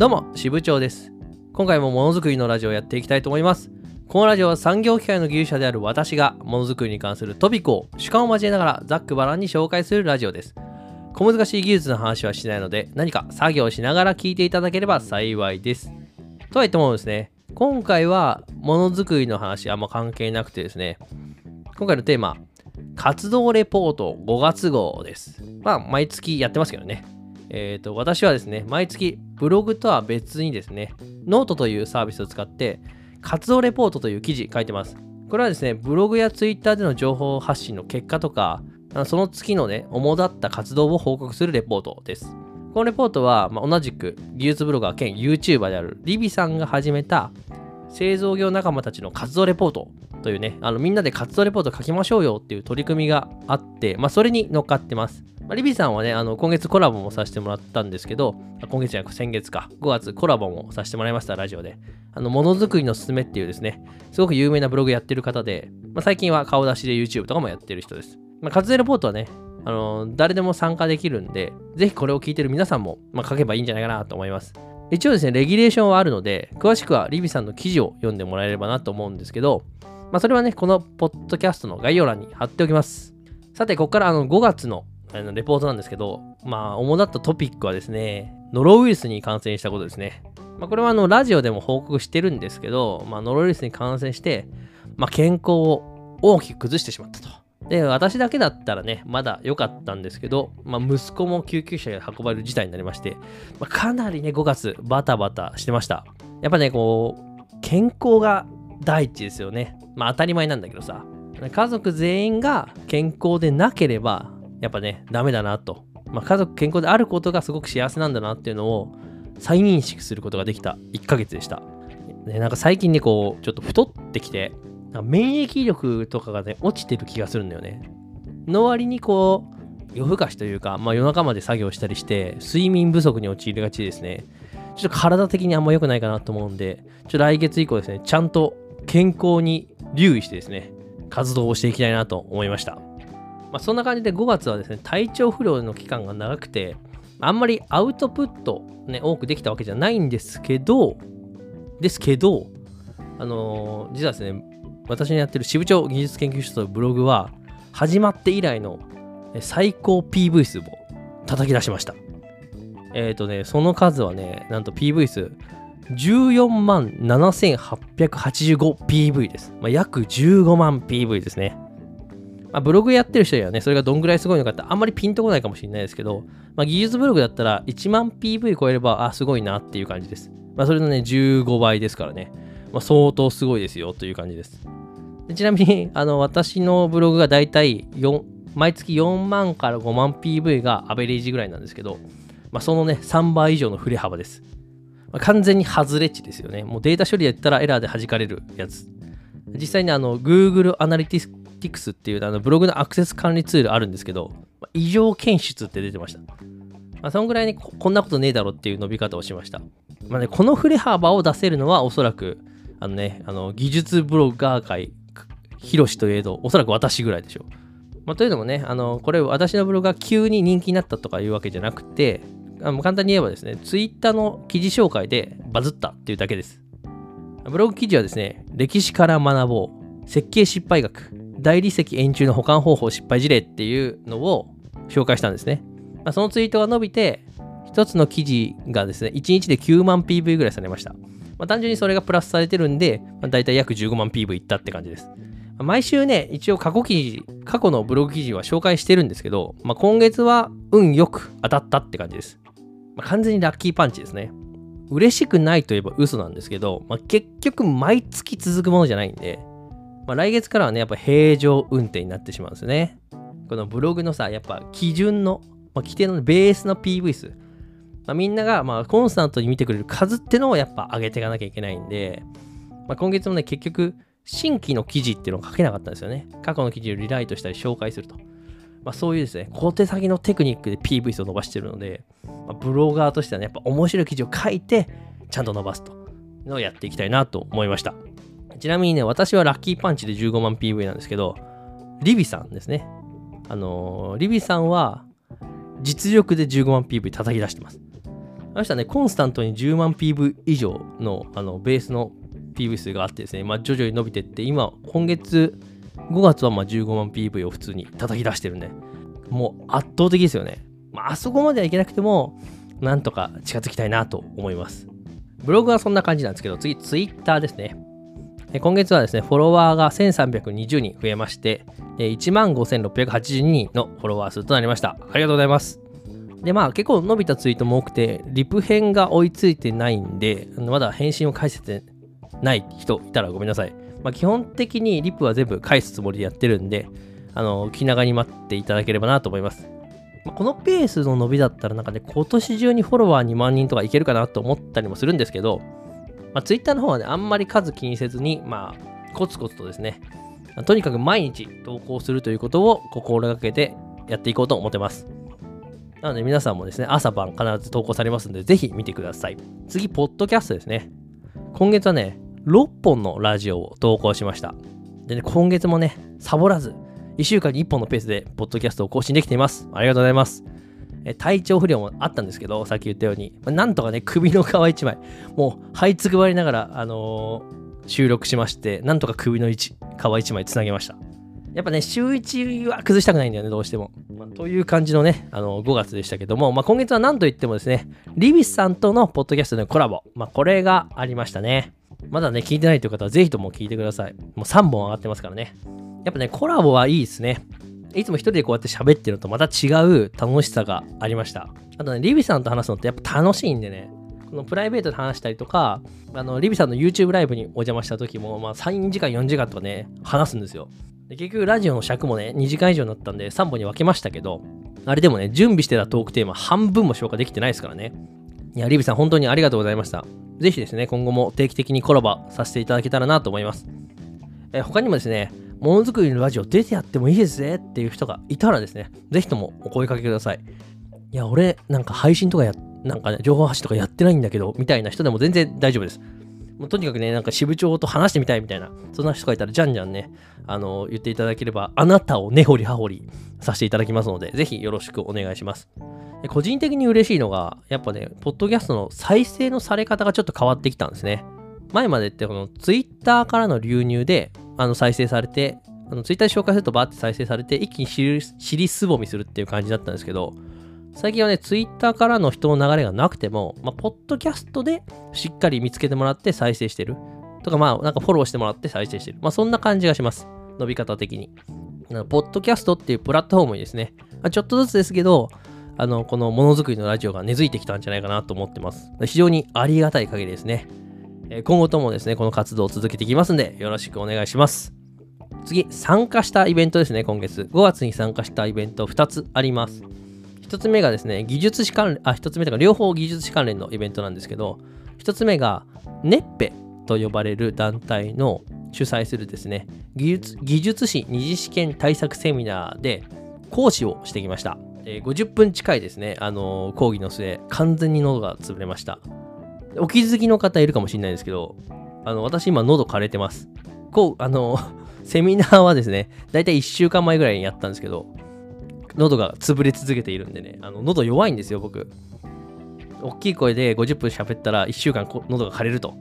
どうも、支部長です。今回もものづくりのラジオをやっていきたいと思います。このラジオは産業機械の技術者である私がものづくりに関するトピックを主観を交えながらざっくばらんに紹介するラジオです。小難しい技術の話はしないので何か作業しながら聞いていただければ幸いです。とは言ってもですね、今回はものづくりの話あんま関係なくてですね、今回のテーマ、活動レポート5月号です。まあ、毎月やってますけどね。えっ、と、私はですね、毎月ブログとは別にですね、ノートというサービスを使って、活動レポートという記事書いてます。これはですね、ブログやツイッターでの情報発信の結果とか、その月のね、主だった活動を報告するレポートです。このレポートは、まあ、同じく技術ブロガー兼 YouTuber であるリビさんが始めた製造業仲間たちの活動レポートというね、あのみんなで活動レポート書きましょうよっていう取り組みがあって、まあ、それに乗っかってます。まあ、リビさんはね、あの今月コラボもさせてもらったんですけど、今月じゃなく先月か、5月コラボもさせてもらいました、ラジオで。あの、ものづくりのすすめっていうですね、すごく有名なブログやってる方で、まあ、最近は顔出しで YouTube とかもやってる人です。まあ、活動レポートはね、あの誰でも参加できるんで、ぜひこれを聞いてる皆さんも、まあ、書けばいいんじゃないかなと思います。一応ですね、レギュレーションはあるので、詳しくはリビさんの記事を読んでもらえればなと思うんですけど、まあ、それはね、このポッドキャストの概要欄に貼っておきます。さて、ここからあの5月のあのレポートなんですけど、まあ、主だったトピックはですね、ノロウイルスに感染したことですね。まあ、これはあのラジオでも報告してるんですけど、まあ、ノロウイルスに感染して、まあ、健康を大きく崩してしまったと。で、私だけだったらね、まだ良かったんですけど、まあ、息子も救急車で運ばれる事態になりまして、まあ、かなりね、5月バタバタしてました。やっぱね、こう、健康が第一ですよね。まあ当たり前なんだけどさ、家族全員が健康でなければ、やっぱね、ダメだなと。まあ、家族健康であることがすごく幸せなんだなっていうのを再認識することができた1ヶ月でした。ね、なんか最近ね、こう、ちょっと太ってきて、免疫力とかがね、落ちてる気がするんだよね。の割にこう、夜更かしというか、まあ夜中まで作業したりして、睡眠不足に陥りがちですね。ちょっと体的にあんま良くないかなと思うんで、ちょっと来月以降ですね、ちゃんと健康に留意してですね、活動をしていきたいなと思いました。まあ、そんな感じで5月はですね、体調不良の期間が長くて、あんまりアウトプット、ね、多くできたわけじゃないんですけど、ですけど、あのー実はですね、私のやってる支部長技術研究所というブログは、始まって以来の最高 PV 数を叩き出しました。えっ、とね、その数はね、なんと PV 数14万 7885PV です。まあ、約15万 PV ですね。まあ、ブログやってる人にはね、それがどんぐらいすごいのかってあんまりピンとこないかもしれないですけど、まあ、技術ブログだったら1万 PV 超えれば、あ、すごいなっていう感じです。まあ、それのね、15倍ですからね、まあ、相当すごいですよという感じです。でちなみに、あの、私のブログがだいたい毎月4万から5万 PV がアベレージぐらいなんですけど、まあ、そのね、3倍以上の振れ幅です。まあ、完全に外れ値ですよね。もうデータ処理やったらエラーで弾かれるやつ。実際にあの Google Analytics っていうあのブログのアクセス管理ツールあるんですけど、異常検出って出てました。まあ、そのぐらいにこんなことねえだろっていう伸び方をしました。まあね、この振れ幅を出せるのはおそらくあのね、あの技術ブロガー界、ヒロシといえど、おそらく私ぐらいでしょう。まあ、というのもね、あのこれ私のブログが急に人気になったとかいうわけじゃなくて、あの簡単に言えばですね、ツイッターの記事紹介でバズったっていうだけです。ブログ記事はですね、歴史から学ぼう、設計失敗学、大理石円柱の保管方法失敗事例っていうのを紹介したんですね。まあ、そのツイートが伸びて、一つの記事がですね、1日で9万 PV ぐらいされました。まあ、単純にそれがプラスされてるんで、まあ、大体約15万 PV いったって感じです。毎週ね、一応過去記事、過去のブログ記事は紹介してるんですけど、まあ、今月は運よく当たったって感じです。まあ、完全にラッキーパンチですね。嬉しくないといえば嘘なんですけど、まあ、結局毎月続くものじゃないんで、まあ、来月からはね、やっぱ平常運転になってしまうんですね。このブログのさ、やっぱ基準の、まあ、規定のベースの PV 数、まあ、みんながまあコンスタントに見てくれる数ってのをやっぱ上げていかなきゃいけないんで、まあ、今月もね、結局、新規の記事っていうのを書けなかったんですよね。過去の記事をリライトしたり紹介すると。まあ、そういうですね、小手先のテクニックで PV 数を伸ばしてるので、まあ、ブロガーとしてはね、やっぱ面白い記事を書いて、ちゃんと伸ばすとのをやっていきたいなと思いました。ちなみにね、私はラッキーパンチで15万 PV なんですけど、リビさんですね。あのーリビさんは実力で15万 PV 叩き出してます。あの人はね、コンスタントに10万 PV 以上のあのベースの PV 数があってですね、まあ、徐々に伸びてって、今、今月5月はま15万 PV を普通に叩き出してるんで、もう圧倒的ですよね。まあ、あそこまではいけなくても、なんとか近づきたいなと思います。ブログはそんな感じなんですけど、次、Twitter ですね。今月はですね、フォロワーが1320人増えまして、15,682人のフォロワー数となりました。ありがとうございます。で、まあ結構伸びたツイートも多くて、リプ編が追いついてないんで、まだ返信を返せてない人いたらごめんなさい。まあ基本的にリプは全部返すつもりでやってるんで、あの、気長に待っていただければなと思います。まあ、このペースの伸びだったらなんかね、今年中にフォロワー2万人とかいけるかなと思ったりもするんですけど、まあ、Twitter の方はね、あんまり数気にせずに、まあ、コツコツとですね、とにかく毎日投稿するということを心がけてやっていこうと思ってます。なので皆さんもですね、朝晩必ず投稿されますんで、ぜひ見てください。次、ポッドキャストですね。今月はね、6本のラジオを投稿しました。でね、今月もね、サボらず、1週間に1本のペースで、ポッドキャストを更新できています。ありがとうございます。体調不良もあったんですけど、さっき言ったように、なんとかね、首の皮一枚、もう、這いつくばりながら、あのー、収録しまして、なんとか首の皮一枚つなげました。やっぱね、週1は崩したくないんだよね、どうしても。まあ、という感じのね、あの5月でしたけども、まあ、今月は何といってもですね、リビスさんとのポッドキャストのコラボ、まあ、これがありましたね。まだね、聞いてないという方はぜひとも聞いてください。もう3本上がってますからね。やっぱね、コラボはいいですね。いつも一人でこうやって喋ってるのとまた違う楽しさがありました。あとね、リビさんと話すのってやっぱ楽しいんでね、このプライベートで話したりとか、あの、リビさんの YouTube ライブにお邪魔した時も、まあ3時間、4時間とかね、話すんですよ。で結局ラジオの尺もね、2時間以上になったんで3本に分けましたけど、あれでもね、準備してたトークテーマ半分も消化できてないですからね。いや、リビさん本当にありがとうございました。ぜひですね、今後も定期的にコラボさせていただけたらなと思います。え他にもですね、ものづくりのラジオ出てやってもいいですぜっていう人がいたらですね、ぜひともお声かけください。いや、俺、なんか配信とかや、なんかね、情報発信とかやってないんだけど、みたいな人でも全然大丈夫です。もうとにかくね、なんか支部長と話してみたいみたいな、そんな人がいたら、じゃんじゃんね、あの、言っていただければ、あなたを根掘り葉掘りさせていただきますので、ぜひよろしくお願いします。個人的に嬉しいのが、やっぱね、ポッドキャストの再生のされ方がちょっと変わってきたんですね。前までってこのツイッターからの流入であの再生されて、あのツイッターで紹介するとバーって再生されて、一気に知りすぼみするっていう感じだったんですけど、最近はね、ツイッターからの人の流れがなくても、まあ、ポッドキャストでしっかり見つけてもらって再生してる。とか、まあ、なんかフォローしてもらって再生してる。まあ、そんな感じがします。伸び方的に。ポッドキャストっていうプラットフォームにですね、ちょっとずつですけど、あの、このものづくりのラジオが根付いてきたんじゃないかなと思ってます。非常にありがたい限りですね。今後ともですね、この活動を続けていきますんで、よろしくお願いします。次、参加したイベントですね、今月。5月に参加したイベント2つあります。1つ目がですね、技術士関連、あ、1つ目とか両方技術士関連のイベントなんですけど、1つ目が、ネッペと呼ばれる団体の主催するですね、技術技術士二次試験対策セミナーで講師をしてきました。え、50分近いですね、あの、講義の末、完全に喉が潰れました。お気づきの方いるかもしれないですけど、あの、私今喉枯れてます。こう、あの、セミナーはですね、だいたい1週間前ぐらいにやったんですけど、喉が潰れ続けているんでね、あの、喉弱いんですよ、僕。大きい声で50分喋ったら1週間喉が枯れると。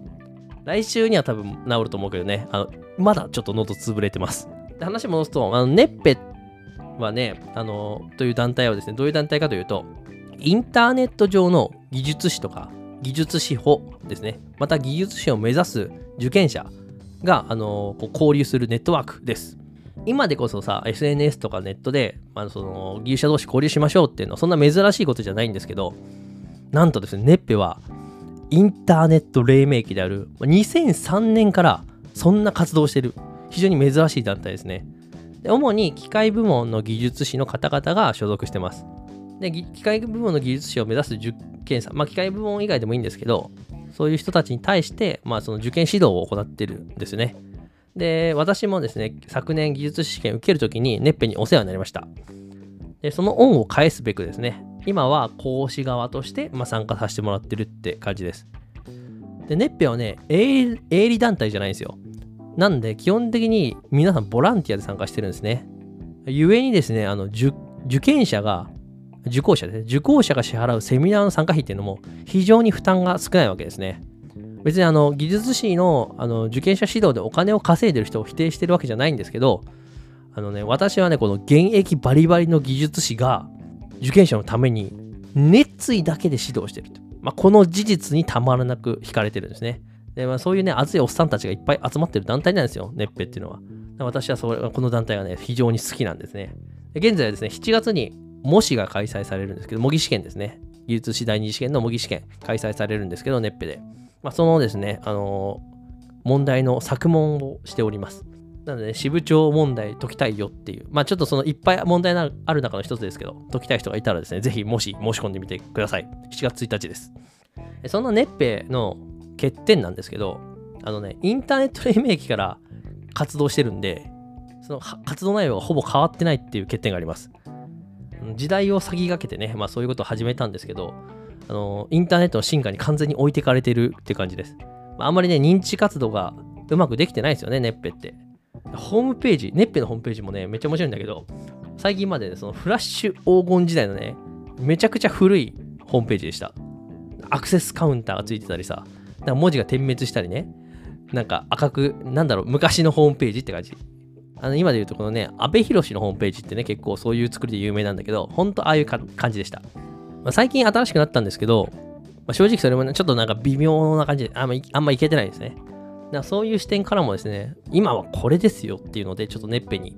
来週には多分治ると思うけどね、あの、まだちょっと喉潰れてます。で話戻すと、あの、ネッペはね、あの、という団体はですね、どういう団体かというと、インターネット上の技術士とか、技術士法ですね。また技術士を目指す受験者が、あのこう交流するネットワークです。今でこそさ、SNS とかネットで、まあ、その技術者同士交流しましょうっていうのはそんな珍しいことじゃないんですけど、なんとですね、ネッペはインターネット黎明期である2003年からそんな活動をしている非常に珍しい団体ですね。主に機械部門の技術士の方々が所属してます。で、機械部門の技術士を目指す受験者、まあ、機械部門以外でもいいんですけど、そういう人たちに対して、まあ、その受験指導を行ってるんですね。で、私もですね、昨年技術試験受けるときに、ネッペにお世話になりました。で、その恩を返すべくですね、今は講師側として、まあ、参加させてもらってるって感じです。で、ネッペはね、営利団体じゃないんですよ。なんで、基本的に皆さんボランティアで参加してるんですね。ゆえにですね、あの受験者が受講者ですね。受講者が支払うセミナーの参加費っていうのも非常に負担が少ないわけですね。別にあの技術士のあの受験者指導でお金を稼いでる人を否定してるわけじゃないんですけど、あのね、私はね、この現役バリバリの技術士が受験者のために熱意だけで指導してると。まあ、この事実にたまらなく惹かれてるんですね。で、まあ、そういうね、熱いおっさんたちがいっぱい集まってる団体なんですよ、ネッペっていうのは。私はそれこの団体がね、非常に好きなんですね。現在はですね、7月に模試が開催されるんですけど、模擬試験ですね。技術士第二次試験の模擬試験開催されるんですけど、ネッペで。まあ、そのですね、あの、問題の作問をしております。なので、ね、支部長問題解きたいよっていう、まあちょっとそのいっぱい問題のある中の一つですけど、解きたい人がいたらですね、ぜひもし申し込んでみてください。7月1日です。そんなネッペの欠点なんですけど、あのね、インターネット黎明期から活動してるんで、その活動内容がほぼ変わってないっていう欠点があります。時代を先駆けてね、まあそういうことを始めたんですけど、あのインターネットの進化に完全に置いてかれてるって感じです。まあ、あんまりね、認知活動がうまくできてないですよね、ネッペって。ホームページ、ネッペのホームページもね、めっちゃ面白いんだけど、最近まで、ね、そのフラッシュ黄金時代のね、めちゃくちゃ古いホームページでした。アクセスカウンターがついてたりさ、なんか文字が点滅したりね、なんか赤く、なんだろう、昔のホームページって感じ。あの今で言うと、このね、阿部寛のホームページってね、結構そういう作りで有名なんだけど、ほんとああいう感じでした。まあ、最近新しくなったんですけど、まあ、正直それもね、ちょっとなんか微妙な感じで、あんまあんまいけてないですね。だからそういう視点からもですね、今はこれですよっていうので、ちょっとネッペに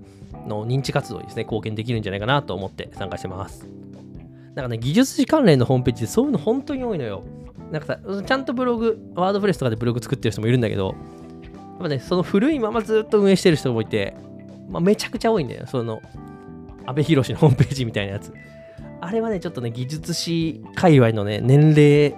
の認知活動にですね、貢献できるんじゃないかなと思って参加してます。なんかね、技術士関連のホームページでそういうの本当に多いのよ。なんかさ、ちゃんとブログ、ワードプレスとかでブログ作ってる人もいるんだけど、やっぱね、その古いままずっと運営してる人もいて、まあ、めちゃくちゃ多いんだよ。その、阿部寛のホームページみたいなやつ。あれはね、ちょっとね、技術士界隈のね、年齢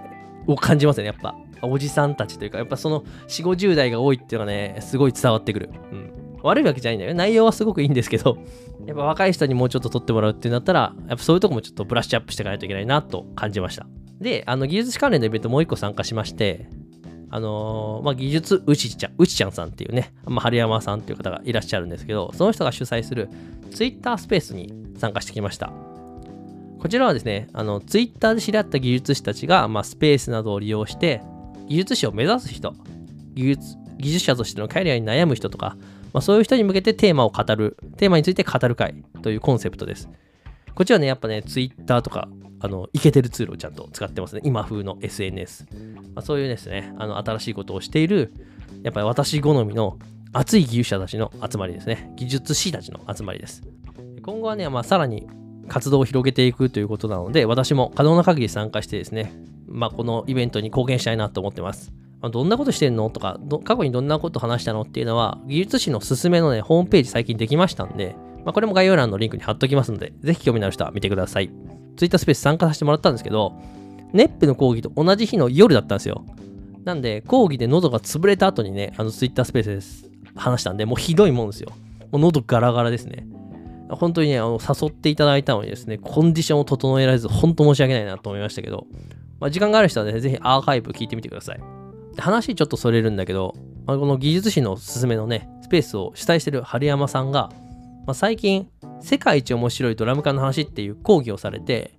を感じますよね、やっぱ。おじさんたちというか、やっぱその4、50代が多いっていうのがね、すごい伝わってくる。うん。悪いわけじゃないんだよ。内容はすごくいいんですけど、やっぱ若い人にもうちょっと取ってもらうってなったら、やっぱそういうとこもちょっとブラッシュアップしていかないといけないなと感じました。で、あの、技術士関連のイベントもう一個参加しまして、あのー、まあ、技術うちちゃん、うちちゃんさんっていうね、まあ、春山さんっていう方がいらっしゃるんですけど、その人が主催する Twitter スペースに参加してきました。こちらはですね、あの、ツイッターで知り合った技術士たちが、まあ、スペースなどを利用して、技術士を目指す人、技術技術者としてのキャリアに悩む人とか、まあ、そういう人に向けてテーマを語る、テーマについて語る会というコンセプトです。こっちはね、やっぱね、ツイッターとか、あの、いけてるツールをちゃんと使ってますね。今風の SNS。まあ、そういうですね、あの、新しいことをしている、やっぱり私好みの熱い技術者たちの集まりですね。技術士たちの集まりです。今後はね、まあ、さらに活動を広げていくということなので、私も可能な限り参加してですね、まあ、このイベントに貢献したいなと思ってます。ま、どんなことしてんのとか過去にどんなこと話したのっていうのは、技術誌のすすめのね、ホームページ最近できましたんで、まあ、これも概要欄のリンクに貼っときますので、ぜひ興味のある人は見てください。Twitter スペース参加させてもらったんですけど、ネップの講義と同じ日の夜だったんですよ。なんで、講義で喉が潰れた後にね、あの Twitter スペースで話したんで、もうひどいもんですよ。もう喉ガラガラですね。本当にね、あの誘っていただいたのにですね、コンディションを整えられず、本当申し訳ないなと思いましたけど、まあ、時間がある人はね、ぜひアーカイブ聞いてみてください。話ちょっとそれるんだけど、まあ、この技術誌のすすめのね、スペースを主催してる春山さんが、まあ、最近、世界一面白いドラム缶の話っていう講義をされて、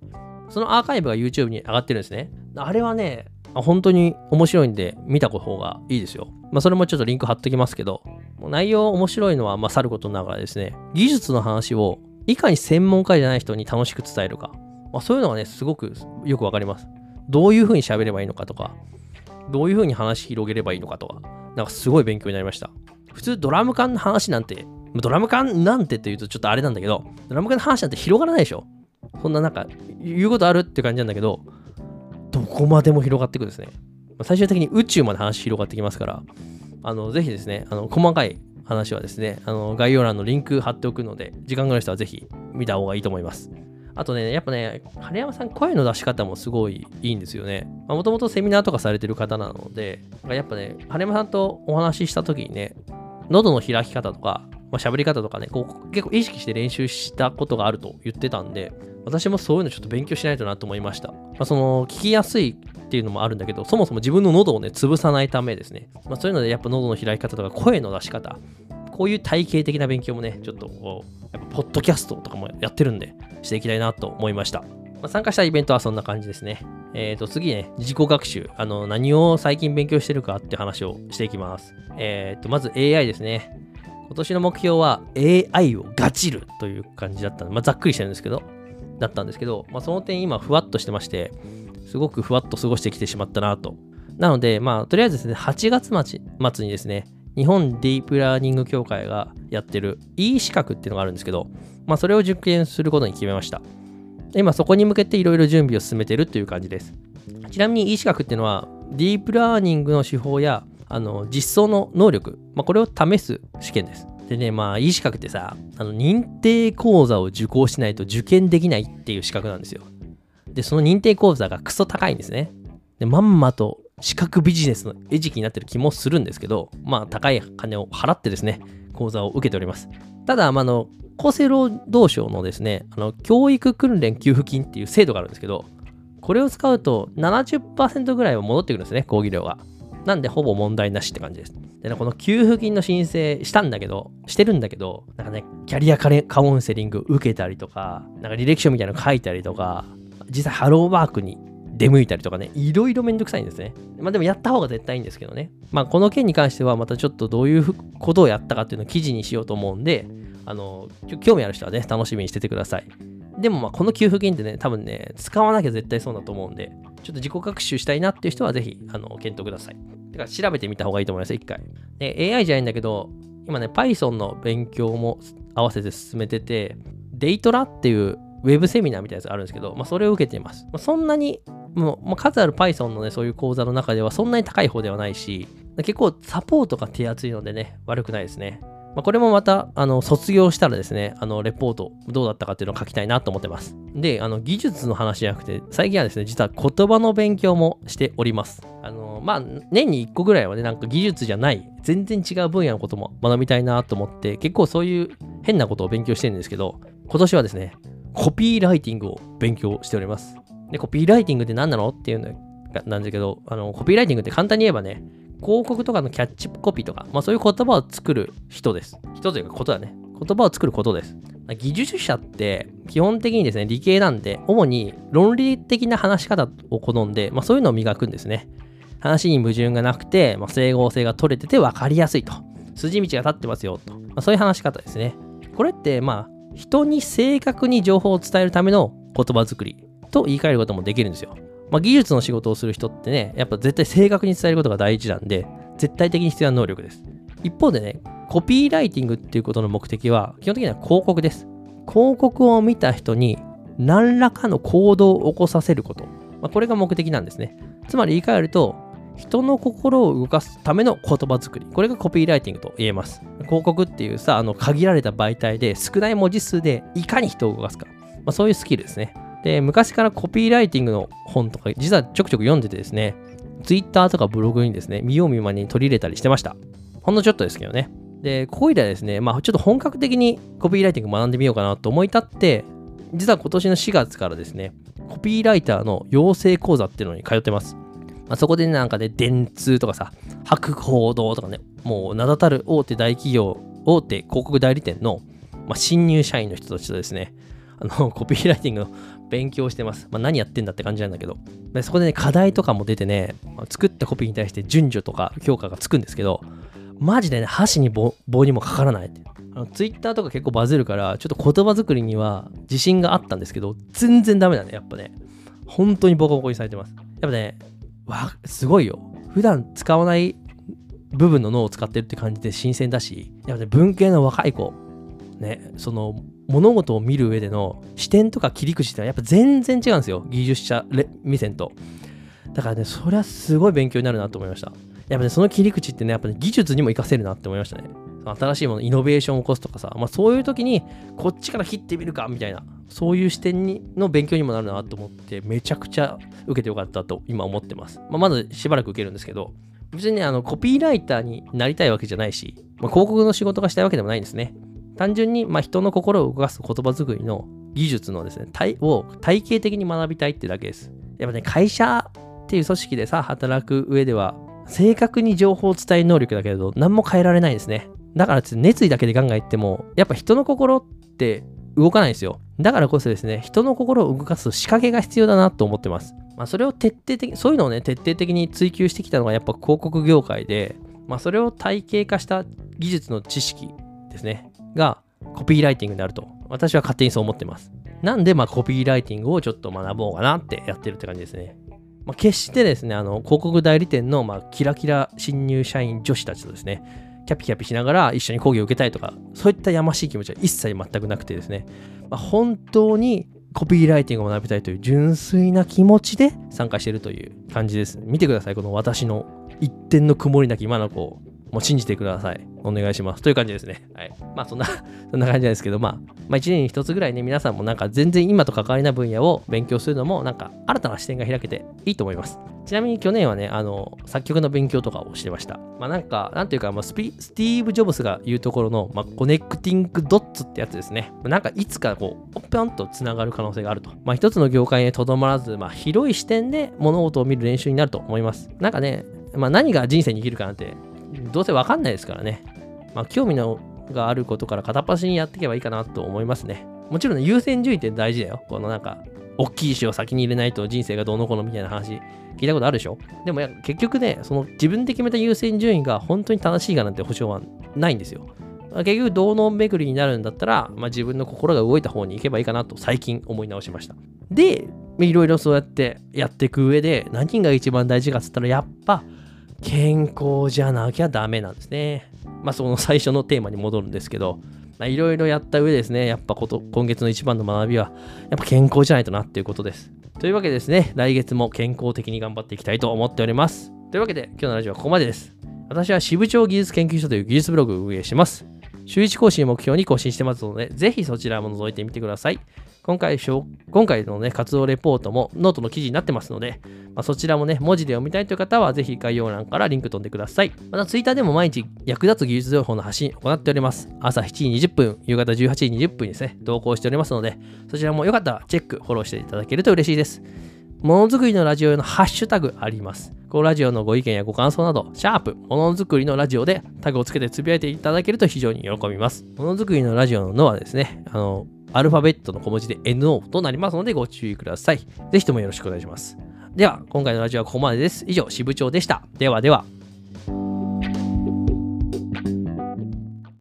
そのアーカイブが YouTube に上がってるんですね。あれはね、本当に面白いんで見た方がいいですよ。まあ、それもちょっとリンク貼っときますけど、内容面白いのはまあさることながらですね、技術の話をいかに専門家じゃない人に楽しく伝えるか、まあ、そういうのがね、すごくよくわかります。どういうふうに喋ればいいのかとか、どういうふうに話広げればいいのかとか、なんかすごい勉強になりました。普通ドラム缶の話なんて、ドラム缶なんてって言うとちょっとあれなんだけど、ドラム缶の話なんて広がらないでしょ。そんななんか言うことあるって感じなんだけど、どこまでも広がっていくんですね。最終的に宇宙まで話広がってきますから、あのぜひですね、あの細かい話はですね、あの概要欄のリンク貼っておくので、時間がある人はぜひ見た方がいいと思います。あとね、やっぱね、晴山さん声の出し方もすごいいいんですよね。もともとセミナーとかされてる方なので、やっぱね、晴山さんとお話しした時にね、喉の開き方とか、まあ、喋り方とかね、こう結構意識して練習したことがあると言ってたんで、私もそういうのちょっと勉強しないとなと思いました。まあ、その、聞きやすいっていうのもあるんだけど、そもそも自分の喉をね、潰さないためですね。まあ、そういうので、やっぱ喉の開き方とか声の出し方、こういう体系的な勉強もね、ちょっとこう、やっぱポッドキャストとかもやってるんで、していきたいなと思いました。まあ、参加したイベントはそんな感じですね。えっ、ー、と、次ね、自己学習。あの、何を最近勉強してるかって話をしていきます。えっ、ー、と、まず AI ですね。今年の目標は AI をガチるという感じだったので、まあ、ざっくりしてるんですけど、だったんですけど、まあ、その点今ふわっとしてまして、すごくふわっと過ごしてきてしまったなと。なので、まあ、とりあえずですね、8月末にですね、日本ディープラーニング協会がやってる E 資格っていうのがあるんですけど、まあ、それを受験することに決めました。今そこに向けていろいろ準備を進めてるという感じです。ちなみに E 資格っていうのは、ディープラーニングの手法やあの実装の能力、まあ、これを試す試験です。でね、まあ E 資格ってさ、あの認定講座を受講しないと受験できないっていう資格なんですよ。で、その認定講座がクソ高いんですね。で、まんまと資格ビジネスの餌食になってる気もするんですけど、まあ高い金を払ってですね、講座を受けております。ただ、まあ、の厚生労働省のですね、あの教育訓練給付金っていう制度があるんですけど、これを使うと70%ぐらいは戻ってくるんですね、講義料が。なんでほぼ問題なしって感じです。でね、この給付金の申請したんだけど、してるんだけど、なんかね、キャリアカウンセリング受けたりとか、なんか履歴書みたいなの書いたりとか、実際ハローワークに出向いたりとかね、いろいろめんどくさいんですね。まあでもやった方が絶対いいんですけどね。まあこの件に関してはまたちょっとどういうことをやったかっていうのを記事にしようと思うんで、あの、興味ある人はね、楽しみにしててください。でもまあこの給付金ってね、多分ね、使わなきゃ絶対そうだと思うんで、ちょっと自己学習したいなっていう人はぜひ、あの、検討ください。てから調べてみた方がいいと思います、一回。で、AI じゃないんだけど、今ね、Python の勉強も合わせて進めてて、デイトラっていうウェブセミナーみたいなやつあるんですけど、まあ、それを受けています。まあ、そんなに、もう、まあ、数ある Python のね、そういう講座の中ではそんなに高い方ではないし、結構サポートが手厚いのでね、悪くないですね。まあ、これもまた、あの、卒業したらですね、あの、レポート、どうだったかっていうのを書きたいなと思ってます。で、あの、技術の話じゃなくて、最近はですね、実は言葉の勉強もしております。あの、まあ、年に1個ぐらいはね、なんか技術じゃない、全然違う分野のことも学びたいなと思って、結構そういう変なことを勉強してるんですけど、今年はですね、コピーライティングを勉強しております。で、コピーライティングって何なの？っていうのなんだけど、あの、コピーライティングって簡単に言えばね、広告とかのキャッチコピーとか、まあそういう言葉を作る人です。人というかことだね。言葉を作ることです。技術者って基本的にですね、理系なんで、主に論理的な話し方を好んで、まあそういうのを磨くんですね。話に矛盾がなくて、まあ、整合性が取れてて分かりやすいと。筋道が立ってますよと。まあ、そういう話し方ですね。これってまあ人に正確に情報を伝えるための言葉作りと言い換えることもできるんですよ。まあ、技術の仕事をする人ってね、やっぱ絶対正確に伝えることが大事なんで、絶対的に必要な能力です。一方でね、コピーライティングっていうことの目的は、基本的には広告です。広告を見た人に何らかの行動を起こさせること。まあ、これが目的なんですね。つまり言い換えると、人の心を動かすための言葉作り。これがコピーライティングと言えます。広告っていうさ、あの限られた媒体で少ない文字数でいかに人を動かすか。まあ、そういうスキルですね。で、昔からコピーライティングの本とか、実はちょくちょく読んでてですね、Twitter とかブログにですね、見よう見まねに取り入れたりしてました。ほんのちょっとですけどね。で、ここいらですね、まあちょっと本格的にコピーライティング学んでみようかなと思い立って、実は今年の4月からですね、コピーライターの養成講座っていうのに通ってます。まあ、そこでなんかね、電通とかさ、博報堂とかね、もう名だたる大手大企業、大手広告代理店の、まあ、新入社員の人たちとですね、あの、コピーライティングの勉強してます。まあ、何やってんだって感じなんだけど。でそこでね、課題とかも出てね、まあ、作ったコピーに対して順序とか評価がつくんですけど、マジでね、箸に棒にもかからないあの。ツイッターとか結構バズるから、ちょっと言葉作りには自信があったんですけど、全然ダメだね、やっぱね。本当にボコボコにされてます。やっぱね、わ、すごいよ。普段使わない部分の脳を使ってるって感じで新鮮だし、やっぱね、文系の若い子、ね、その物事を見る上での視点とか切り口ってのはやっぱ全然違うんですよ。技術者目線と。だからね、それはすごい勉強になるなと思いました。やっぱね、その切り口ってね、やっぱね、技術にも活かせるなって思いましたね。新しいもの、イノベーションを起こすとかさ、まあそういう時に、こっちから切ってみるか、みたいな、そういう視点にの勉強にもなるなと思って、めちゃくちゃ受けてよかったと今思ってます。まあ、まずしばらく受けるんですけど、別にね、あの、コピーライターになりたいわけじゃないし、まあ、広告の仕事がしたいわけでもないんですね。単純に、まあ、人の心を動かす言葉作りの技術のですね、体を体系的に学びたいってだけです。やっぱね、会社っていう組織でさ、働く上では、正確に情報を伝える能力だけれど、何も変えられないですね。だから熱意だけでガンガン言っても、やっぱ人の心って動かないんですよ。だからこそですね、人の心を動かす仕掛けが必要だなと思ってます。まあ、それを徹底的、そういうのをね、徹底的に追求してきたのがやっぱ広告業界で、まあ、それを体系化した技術の知識ですね、がコピーライティングであると、私は勝手にそう思ってます。なんで、まあ、コピーライティングをちょっと学ぼうかなってやってるって感じですね。まあ、決してですね、あの、広告代理店の、まあ、キラキラ新入社員女子たちとですね、キャピキャピしながら一緒に講義を受けたいとか、そういったやましい気持ちは一切全くなくてですね、まあ、本当にコピーライティングを学びたいという純粋な気持ちで参加しているという感じです。見てください、この私の一点の曇りなき今の子もう信じてください。お願いします。という感じですね。はい。まあそんな そんな感じなんですけど、まあ、まあ1年に1つぐらいね、皆さんもなんか全然今と関わりない分野を勉強するのも、なんか新たな視点が開けていいと思います。ちなみに去年はね、あの、作曲の勉強とかをしてました。まあなんか、なんていうか、まあ、スピスティーブ・ジョブスが言うところの、まあ、コネクティング・ドッツってやつですね。なんかいつかこう、ポンとつながる可能性があると。まあ一つの業界にとどまらず、まあ広い視点で物事を見る練習になると思います。なんかね、まあ何が人生に生きるかなんてどうせわかんないですからね。まあ、興味のがあることから片っ端にやっていけばいいかなと思いますね。もちろん、ね、優先順位って大事だよ。このなんか、大きい石を先に入れないと人生がどうのこうのみたいな話聞いたことあるでしょでも結局ね、その自分で決めた優先順位が本当に正しいかなんて保証はないんですよ。結局、同能巡りになるんだったら、まあ、自分の心が動いた方に行けばいいかなと最近思い直しました。で、いろいろそうやってやっていく上で何が一番大事かっつったらやっぱ健康じゃなきゃダメなんですね。まあ、その最初のテーマに戻るんですけど、いろいろやった上ですね、やっぱこと今月の一番の学びは、やっぱ健康じゃないとなっていうことです。というわけでですね、来月も健康的に頑張っていきたいと思っております。というわけで、今日のラジオはここまでです。私は支部長技術研究所という技術ブログを運営します。週1更新を目標に更新してますので、ぜひそちらも覗いてみてください。今回、今回のね、活動レポートもノートの記事になってますので、まあ、そちらもね、文字で読みたいという方は、ぜひ概要欄からリンク飛んでください。また、ツイッターでも毎日役立つ技術情報の発信を行っております。朝7時20分、夕方18時20分にですね、投稿しておりますので、そちらもよかったらチェック、フォローしていただけると嬉しいです。ものづくりのラジオ用のハッシュタグあります。このラジオのご意見やご感想など、シャープ、ものづくりのラジオでタグをつけてつぶやいていただけると非常に喜びます。ものづくりのラジオののはですね、あの、アルファベットの小文字で NO となりますのでご注意ください。ぜひともよろしくお願いします。では、今回のラジオはここまでです。以上、支部長でした。ではでは。